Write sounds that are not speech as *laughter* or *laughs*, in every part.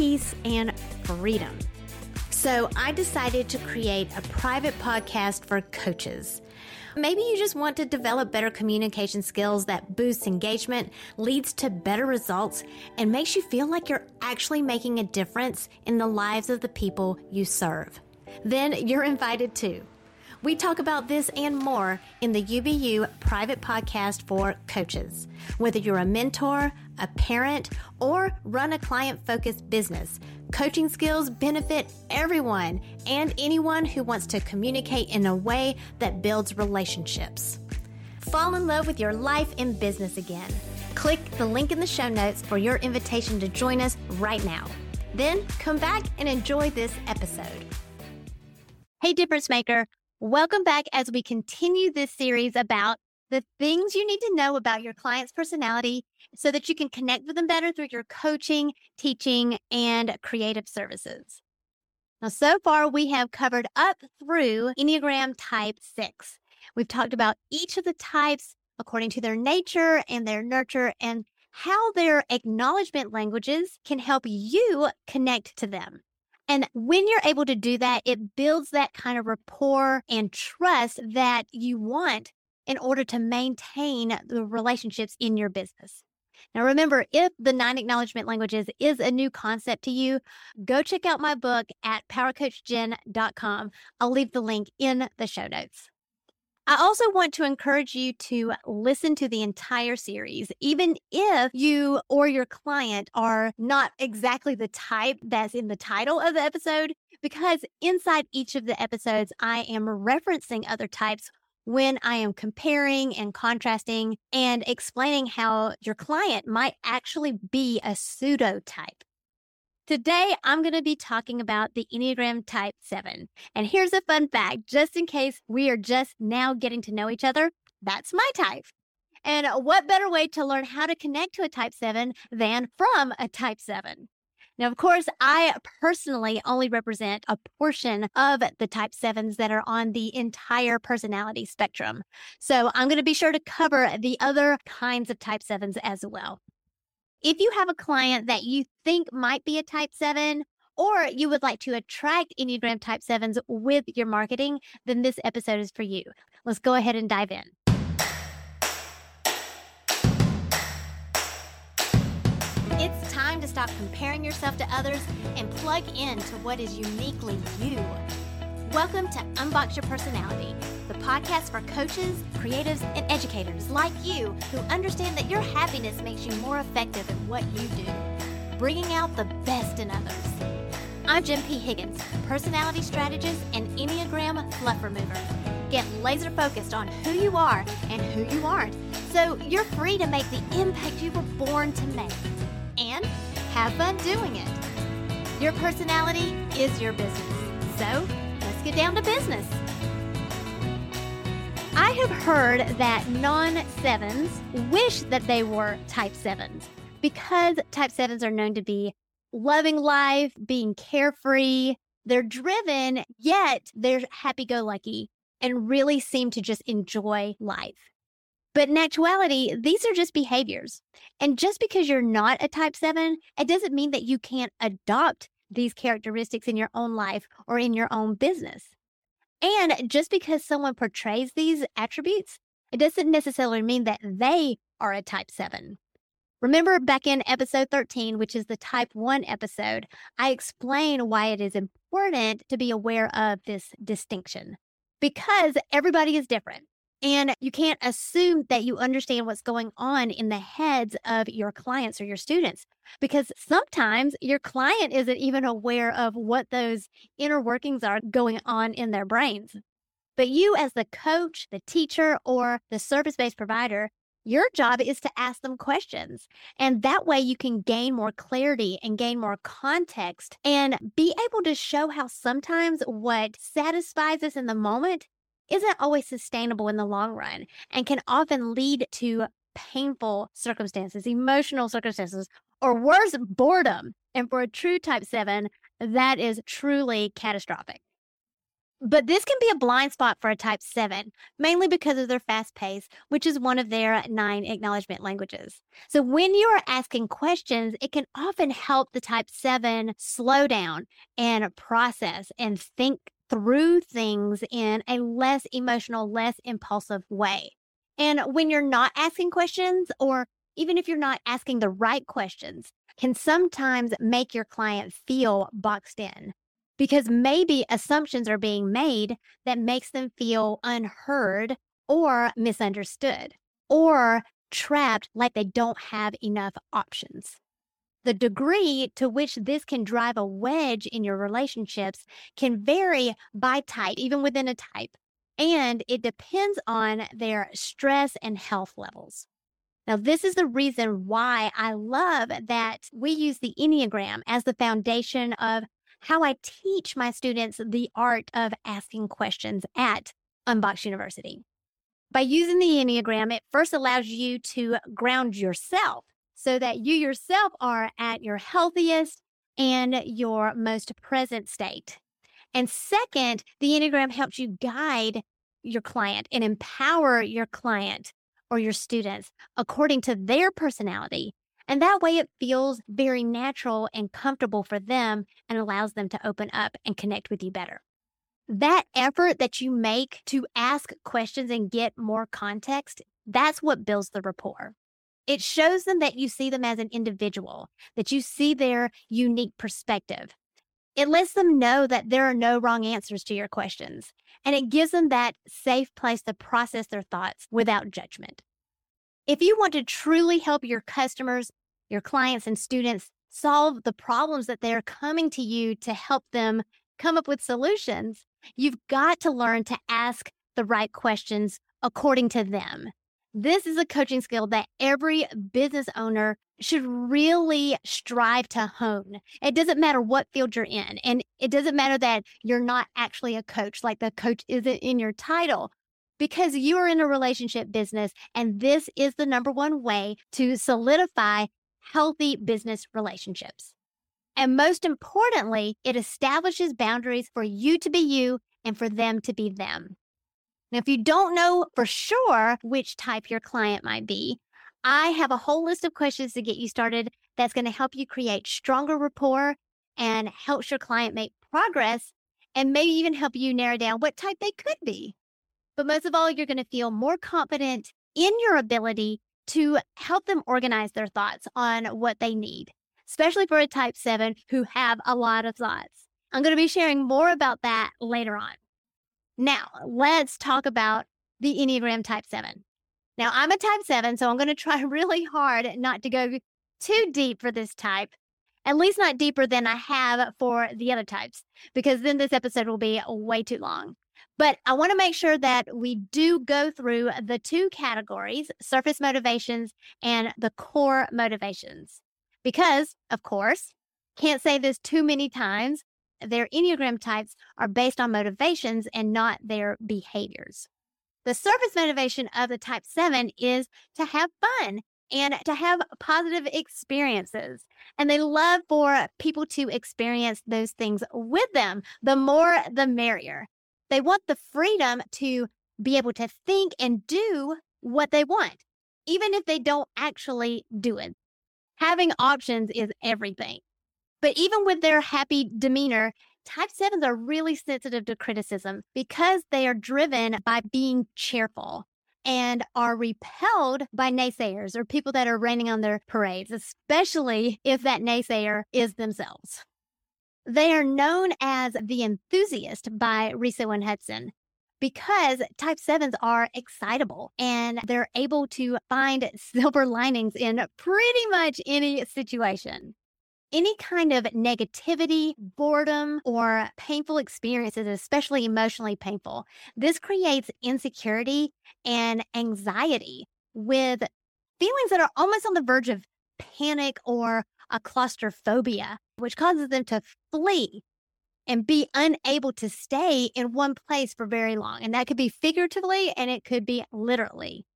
peace, and freedom. So I decided to create a private podcast for coaches. Maybe you just want to develop better communication skills that boosts engagement, leads to better results, and makes you feel like you're actually making a difference in the lives of the people you serve. Then you're invited too. We talk about this and more in the UBU private podcast for coaches. Whether you're a mentor, a parent, or run a client focused business, coaching skills benefit everyone and anyone who wants to communicate in a way that builds relationships. Fall in love with your life and business again. Click the link in the show notes for your invitation to join us right now. Then come back and enjoy this episode. Hey, difference maker. Welcome back as we continue this series about the things you need to know about your client's personality so that you can connect with them better through your coaching, teaching, and creative services. Now, so far, we have covered up through Enneagram Type 6. We've talked about each of the types according to their nature and their nurture and how their acknowledgement languages can help you connect to them. And when you're able to do that, it builds that kind of rapport and trust that you want in order to maintain the relationships in your business. Now, remember, if the nine acknowledgement languages is a new concept to you, go check out my book at powercoachjen.com. I'll leave the link in the show notes. I also want to encourage you to listen to the entire series, even if you or your client are not exactly the type that's in the title of the episode, because inside each of the episodes, I am referencing other types when I am comparing and contrasting and explaining how your client might actually be a pseudo type. Today, I'm going to be talking about the Enneagram Type 7. And here's a fun fact just in case we are just now getting to know each other, that's my type. And what better way to learn how to connect to a Type 7 than from a Type 7? Now, of course, I personally only represent a portion of the type sevens that are on the entire personality spectrum. So I'm going to be sure to cover the other kinds of type sevens as well. If you have a client that you think might be a type seven, or you would like to attract Enneagram Type 7s with your marketing, then this episode is for you. Let's go ahead and dive in. It's time to stop comparing yourself to others and plug in to what is uniquely you. Welcome to Unbox Your Personality, the podcast for coaches, creatives, and educators like you who understand that your happiness makes you more effective at what you do, bringing out the best in others. I'm Jen P. Higgins, personality strategist and Enneagram fluff remover. Get laser focused on who you are and who you aren't, so you're free to make the impact you were born to make. And have fun doing it. Your personality is your business. So, let's get down to business. I have heard that non sevens wish that they were type sevens because type sevens are known to be loving life, being carefree. They're driven, yet they're happy go lucky and really seem to just enjoy life. But in actuality, these are just behaviors. And just because you're not a type seven, it doesn't mean that you can't adopt these characteristics in your own life or in your own business. And just because someone portrays these attributes, it doesn't necessarily mean that they are a type seven. Remember back in episode 13, which is the type 1 episode, I explain why it is important to be aware of this distinction because everybody is different. And you can't assume that you understand what's going on in the heads of your clients or your students because sometimes your client isn't even aware of what those inner workings are going on in their brains. But you, as the coach, the teacher, or the service based provider, your job is to ask them questions. And that way you can gain more clarity and gain more context and be able to show how sometimes what satisfies us in the moment isn't always sustainable in the long run and can often lead to painful circumstances, emotional circumstances, or worse, boredom. And for a true type 7, that is truly catastrophic. But this can be a blind spot for a type 7, mainly because of their fast pace, which is one of their nine acknowledgement languages. So when you are asking questions, it can often help the type 7 slow down and process and think through things in a less emotional, less impulsive way. And when you're not asking questions, or even if you're not asking the right questions, can sometimes make your client feel boxed in because maybe assumptions are being made that makes them feel unheard or misunderstood or trapped like they don't have enough options. The degree to which this can drive a wedge in your relationships can vary by type, even within a type, and it depends on their stress and health levels. Now, this is the reason why I love that we use the Enneagram as the foundation of how I teach my students the art of asking questions at Unbox University. By using the Enneagram, it first allows you to ground yourself so that you yourself are at your healthiest and your most present state. And second, the Enneagram helps you guide your client and empower your client or your students according to their personality and that way it feels very natural and comfortable for them and allows them to open up and connect with you better. That effort that you make to ask questions and get more context, that's what builds the rapport. It shows them that you see them as an individual, that you see their unique perspective. It lets them know that there are no wrong answers to your questions, and it gives them that safe place to process their thoughts without judgment. If you want to truly help your customers your clients and students solve the problems that they're coming to you to help them come up with solutions, you've got to learn to ask the right questions according to them. This is a coaching skill that every business owner should really strive to hone. It doesn't matter what field you're in, and it doesn't matter that you're not actually a coach, like the coach isn't in your title, because you are in a relationship business, and this is the number one way to solidify healthy business relationships. And most importantly, it establishes boundaries for you to be you and for them to be them. Now, if you don't know for sure which type your client might be, I have a whole list of questions to get you started that's going to help you create stronger rapport and helps your client make progress and maybe even help you narrow down what type they could be. But most of all, you're going to feel more confident in your ability to help them organize their thoughts on what they need, especially for a type 7 who have a lot of thoughts. I'm going to be sharing more about that later on. Now, let's talk about the Enneagram type 7. Now, I'm a type 7, so I'm going to try *laughs* really hard not to go too deep for this type, at least not deeper than I have for the other types, because then this episode will be way too long. But I want to make sure that we do go through the two categories surface motivations and the core motivations. Because, of course, can't say this too many times, their Enneagram types are based on motivations and not their behaviors. The surface motivation of the type 7 is to have fun and to have positive experiences. And they love for people to experience those things with them. The more, the merrier. They want the freedom to be able to think and do what they want, even if they don't actually do it. Having options is everything. But even with their happy demeanor, type sevens are really sensitive to criticism because they are driven by being cheerful. and are repelled by naysayers or people that are raining on their parades, especially if that naysayer is themselves. They are known as the enthusiast by Riso and Hudson because type 7s are excitable and they're able to find *laughs* silver linings in pretty much any situation. Any kind of negativity, boredom, or painful experiences, especially emotionally painful, this creates insecurity and anxiety with feelings that are almost on the verge of panic or a claustrophobia, which causes them to flee and be unable to stay in one place for very long. And that could be figuratively and it could be literally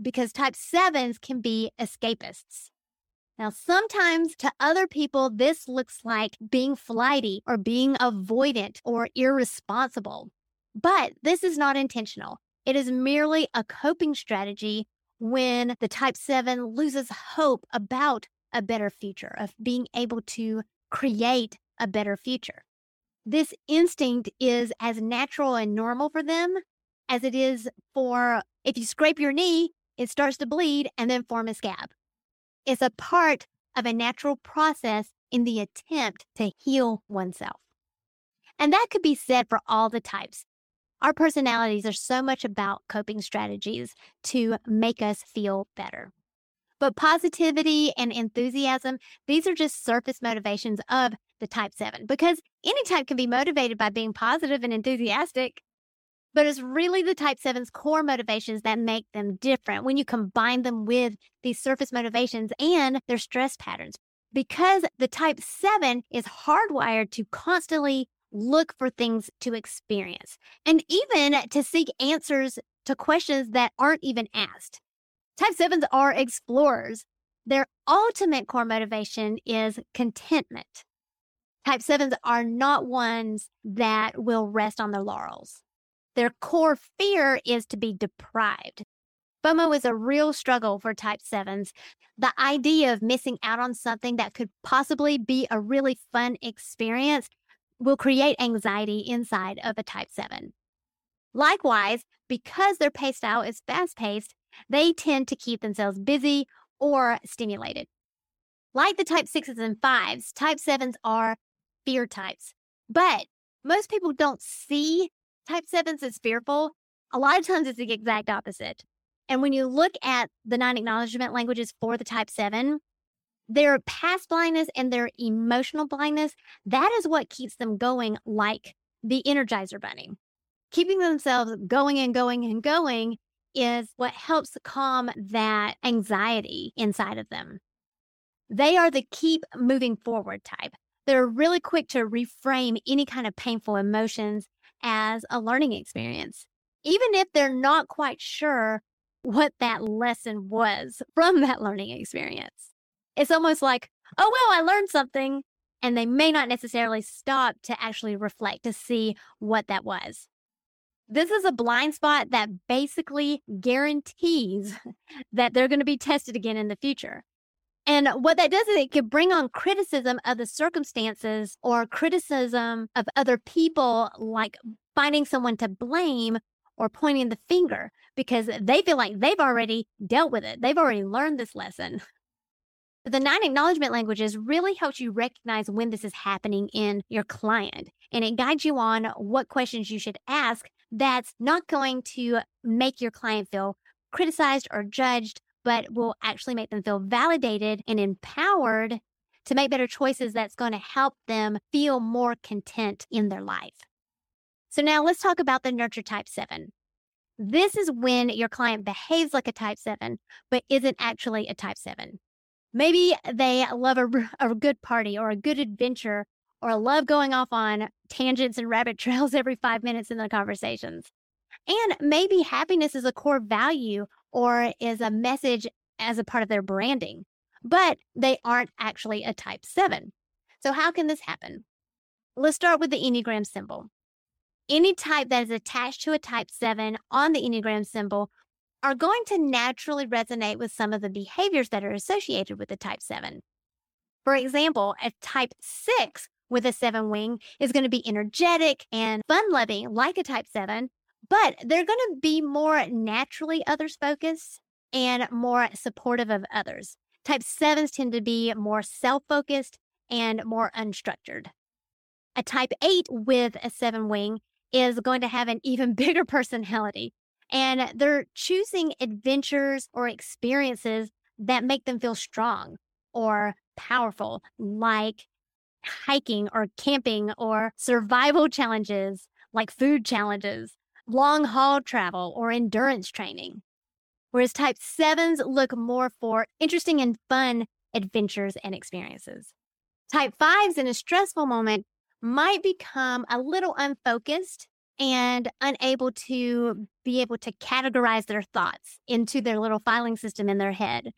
because type sevens can be escapists. Now, sometimes to other people, this looks like being flighty or being avoidant or irresponsible. But this is not intentional. It is merely a coping strategy when the type 7 loses hope about a better future, of being able to create a better future this instinct is as natural and normal for them as it is for if you scrape your knee, it starts to bleed and then form a scab. It's a part of a natural process in the attempt to heal oneself. And that could be said for all the types. Our personalities are so much about coping strategies to make us feel better. But positivity and enthusiasm, these are just surface motivations of the type 7 because any type can be motivated by being positive and enthusiastic. But it's really the type 7's core motivations that make them different when you combine them with these surface motivations and their stress patterns. Because the type 7 is hardwired to constantly look for things to experience and even to seek answers to questions that aren't even asked. Type 7s are explorers. Their ultimate core motivation is contentment. Type 7s are not ones that will rest on their laurels. Their core fear is to be deprived. FOMO is a real struggle for type 7s. The idea of missing out on something that could possibly be a really fun experience will create anxiety inside of a type 7. Likewise, because their pace style is fast paced, they tend to keep themselves busy or stimulated. Like the type 6s and 5s, type 7s are fear types. But most people don't see type 7s as fearful. A lot of times it's the exact opposite. And when you look at the nine acknowledgement languages for the type 7, their past blindness and their emotional blindness, that is what keeps them going like the Energizer Bunny. Keeping themselves going and going and going is what helps calm that anxiety inside of them. They are the keep moving forward type. They're really quick to reframe any kind of painful emotions as a learning experience, even if they're not quite sure what that lesson was *laughs* from that learning experience. It's almost like, oh, well, I learned something. And they may not necessarily stop to actually reflect to see what that was. This is a blind spot that basically guarantees *laughs* that they're going to be tested again in the future. And what that does is it can bring on criticism of the circumstances or criticism of other people, like finding someone to blame or pointing the finger because they feel like they've already dealt with it. They've already learned this lesson. The nine acknowledgement languages really helps you recognize when this is happening in your client and it guides you on what questions you should ask that's not going to make your client feel criticized or judged, but will actually make them feel validated and empowered to make better choices that's going to help them feel more content in their life. So, now let's talk about the nurture type seven. This is when your client behaves like a type seven, but isn't actually a type seven. Maybe they love a, a good party or a good adventure or love going off on tangents and rabbit *laughs* trails every five minutes in the conversations. And maybe happiness is a core value or is a message as a part of their branding, but they aren't actually a type seven. So, how can this happen? Let's start with the Enneagram symbol. Any type that is attached to a type seven on the Enneagram symbol are going to naturally resonate with some of the behaviors that are associated with the type seven. For example, a type six with a seven wing is going to be energetic and fun loving like a type seven, but they're going to be more naturally others focused and more supportive of others. Type sevens tend to be more self focused and more unstructured. A type eight with a seven wing is going to have an even *laughs* bigger personality, and they're choosing adventures or experiences that make them feel strong or powerful, like hiking or camping or survival challenges like food challenges, long haul travel, or endurance training. Whereas type sevens look more for interesting and fun adventures and experiences. Type fives in a stressful moment might become a little unfocused and unable to be able to categorize their thoughts into their little filing system in their head.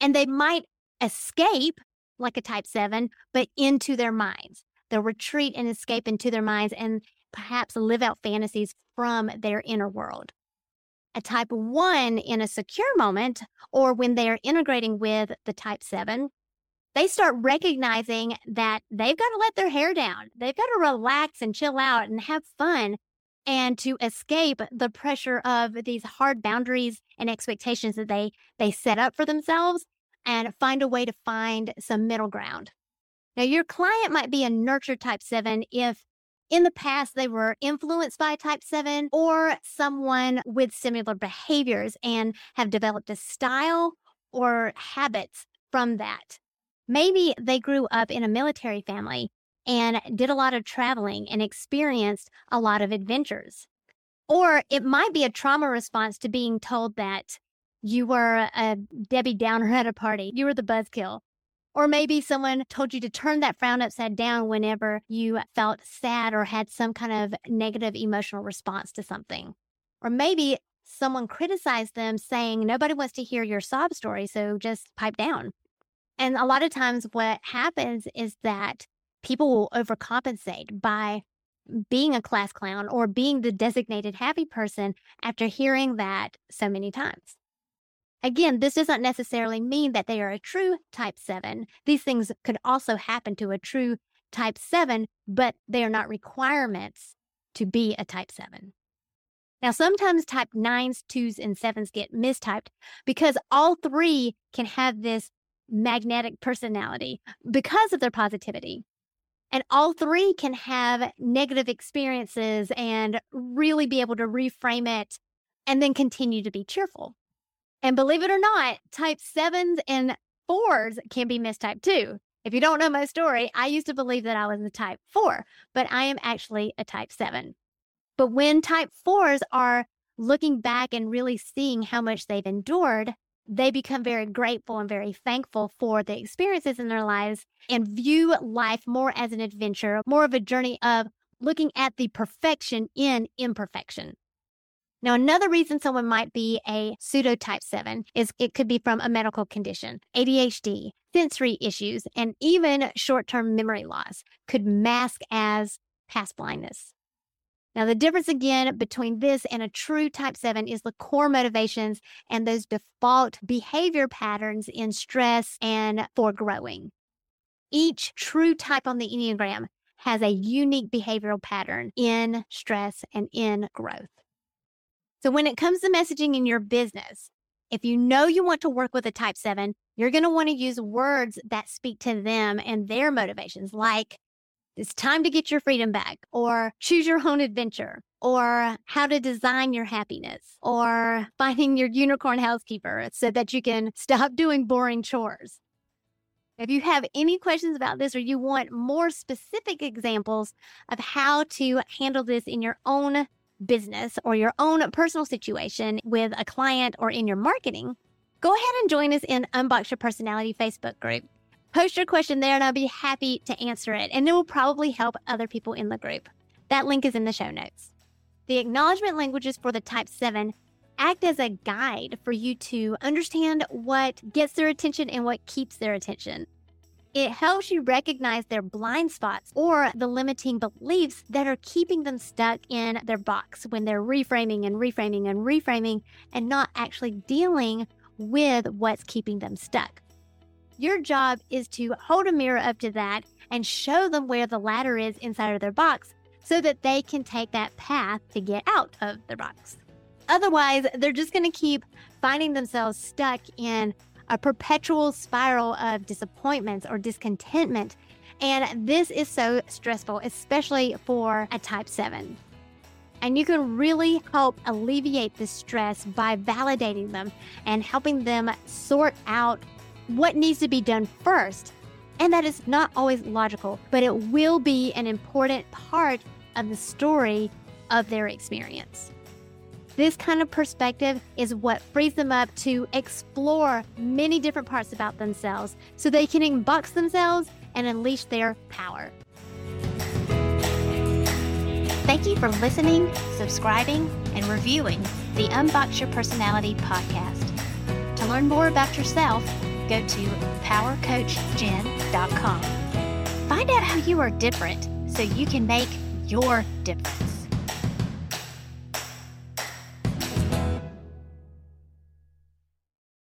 And they might escape like a type seven, but into their minds. They'll retreat and escape into their minds and perhaps live out fantasies from their inner world. A type one in a secure moment, or when they are integrating with the type seven, they start recognizing that they've got to let their hair down. They've got to relax and chill out and have fun and to escape the pressure of these hard boundaries and expectations that they they set up for themselves and find a way to find some middle ground. Now, your client might be a nurture type seven if in the past they were influenced by type seven or someone with similar behaviors and have developed a style or habits from that. Maybe they grew up in a military family and did a lot of traveling and experienced a lot of adventures. Or it might be a trauma response to being told that you were a Debbie Downer at a party. You were the buzzkill. Or maybe someone told you to turn that frown upside down whenever you felt sad or had some kind of negative emotional response to something. Or maybe someone criticized them saying, nobody wants to hear your sob story, so just pipe down. And a lot of times, what happens is that people will overcompensate by being a class clown or being the designated happy person after hearing that so many times. Again, this doesn't necessarily mean that they are a true type 7. These things could also happen to a true type 7, but they are not requirements to be a type 7. Now, sometimes type 9s, 2s, and 7s get mistyped because all three can have this magnetic personality because of their positivity. And all three can have negative experiences and really be able to reframe it and then continue to be cheerful. And believe it or not, type sevens and fours can be mistyped too. If you don't know my story, I used to believe that I was a type four, but I am actually a type seven. But when type fours are looking back and really seeing how much they've endured, they become very grateful and very thankful for the experiences in their lives and view life more as an adventure, more of a journey of looking at the perfection in imperfection. Now, another reason someone might be a pseudo type 7 is it could be from a medical condition, ADHD, sensory issues, and even short term memory loss could mask as past blindness. Now, the difference again between this and a true type 7 is the core motivations and those default behavior patterns in stress and for growing. Each true type on the Enneagram has a unique behavioral pattern in stress and in growth. So when it comes to messaging in your business, if you know you want to work with a type seven, you're going to want to use words that speak to them and their motivations, like it's time to get your freedom back, or choose your own adventure, or how to design your happiness, or finding your unicorn housekeeper so that you can *laughs* stop doing boring chores. If you have any questions about this or you want more specific examples of how to handle this in your own business or your own personal situation with a client or in your marketing, go ahead and join us in Unbox Your Personality Facebook group. Post your question there and I'll be happy to answer it, and it will probably help other people in the group. That link is in the show notes. The acknowledgement languages for the Type 7 act as a guide for you to understand what gets their attention and what keeps their attention. It helps you recognize their blind spots or the limiting beliefs that are keeping them stuck in their box when they're reframing and reframing and reframing and not actually dealing with what's keeping them stuck. Your job is to hold a mirror up to that and show them where the ladder is inside of their box so that they can take that path to get out of their box. Otherwise, they're just going to keep finding themselves stuck in a perpetual spiral of disappointments or discontentment. And this is so stressful, especially for a type 7. And you can really help alleviate the stress by validating them and helping them sort out what needs to be done first. And that is not always logical, but it will be an important part of the story of their experience. This kind of perspective is what frees them up to explore many different parts about themselves so they can unbox themselves and unleash their power. Thank you for listening, subscribing, and reviewing the Unbox Your Personality podcast. To learn more about yourself, go to powercoachjen.com. Find out how you are different so you can make your difference.